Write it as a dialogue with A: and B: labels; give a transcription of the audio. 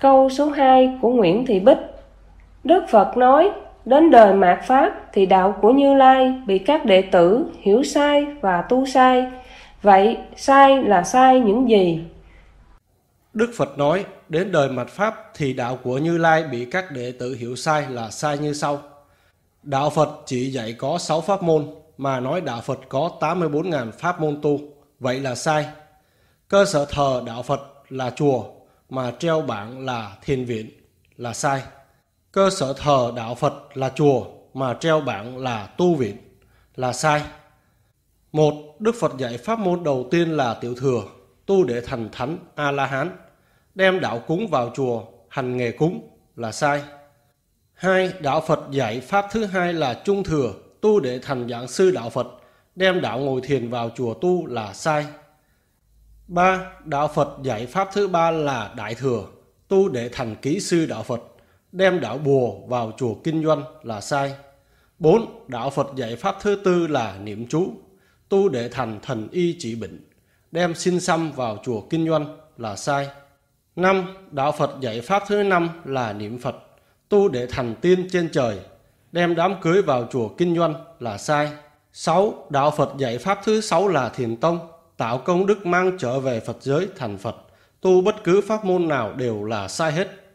A: Câu số 2 của Nguyễn Thị Bích Đức Phật nói, đến đời mạt Pháp thì đạo của Như Lai bị các đệ tử hiểu sai và tu sai. Vậy sai là sai những gì?
B: Đức Phật nói, đến đời mạt Pháp thì đạo của Như Lai bị các đệ tử hiểu sai là sai như sau. Đạo Phật chỉ dạy có 6 pháp môn, mà nói đạo Phật có 84.000 pháp môn tu. Vậy là sai. Cơ sở thờ đạo Phật là chùa, mà treo bảng là thiền viện là sai. Cơ sở thờ đạo Phật là chùa, mà treo bảng là tu viện là sai. Một, Đức Phật dạy pháp môn đầu tiên là tiểu thừa, tu để thành thánh A-la-hán, đem đạo cúng vào chùa, hành nghề cúng là sai. Hai, Đạo Phật dạy pháp thứ hai là trung thừa, tu để thành giảng sư đạo Phật, đem đạo ngồi thiền vào chùa tu là sai ba Đạo Phật dạy pháp thứ ba là đại thừa, tu để thành kỹ sư đạo Phật, đem đạo bùa vào chùa kinh doanh là sai. 4. Đạo Phật dạy pháp thứ tư là niệm chú, tu để thành thần y trị bệnh, đem xin xăm vào chùa kinh doanh là sai. 5. Đạo Phật dạy pháp thứ năm là niệm Phật, tu để thành tiên trên trời, đem đám cưới vào chùa kinh doanh là sai. 6. Đạo Phật dạy pháp thứ sáu là thiền tông, tạo công đức mang trở về Phật giới thành Phật, tu bất cứ pháp môn nào đều là sai hết.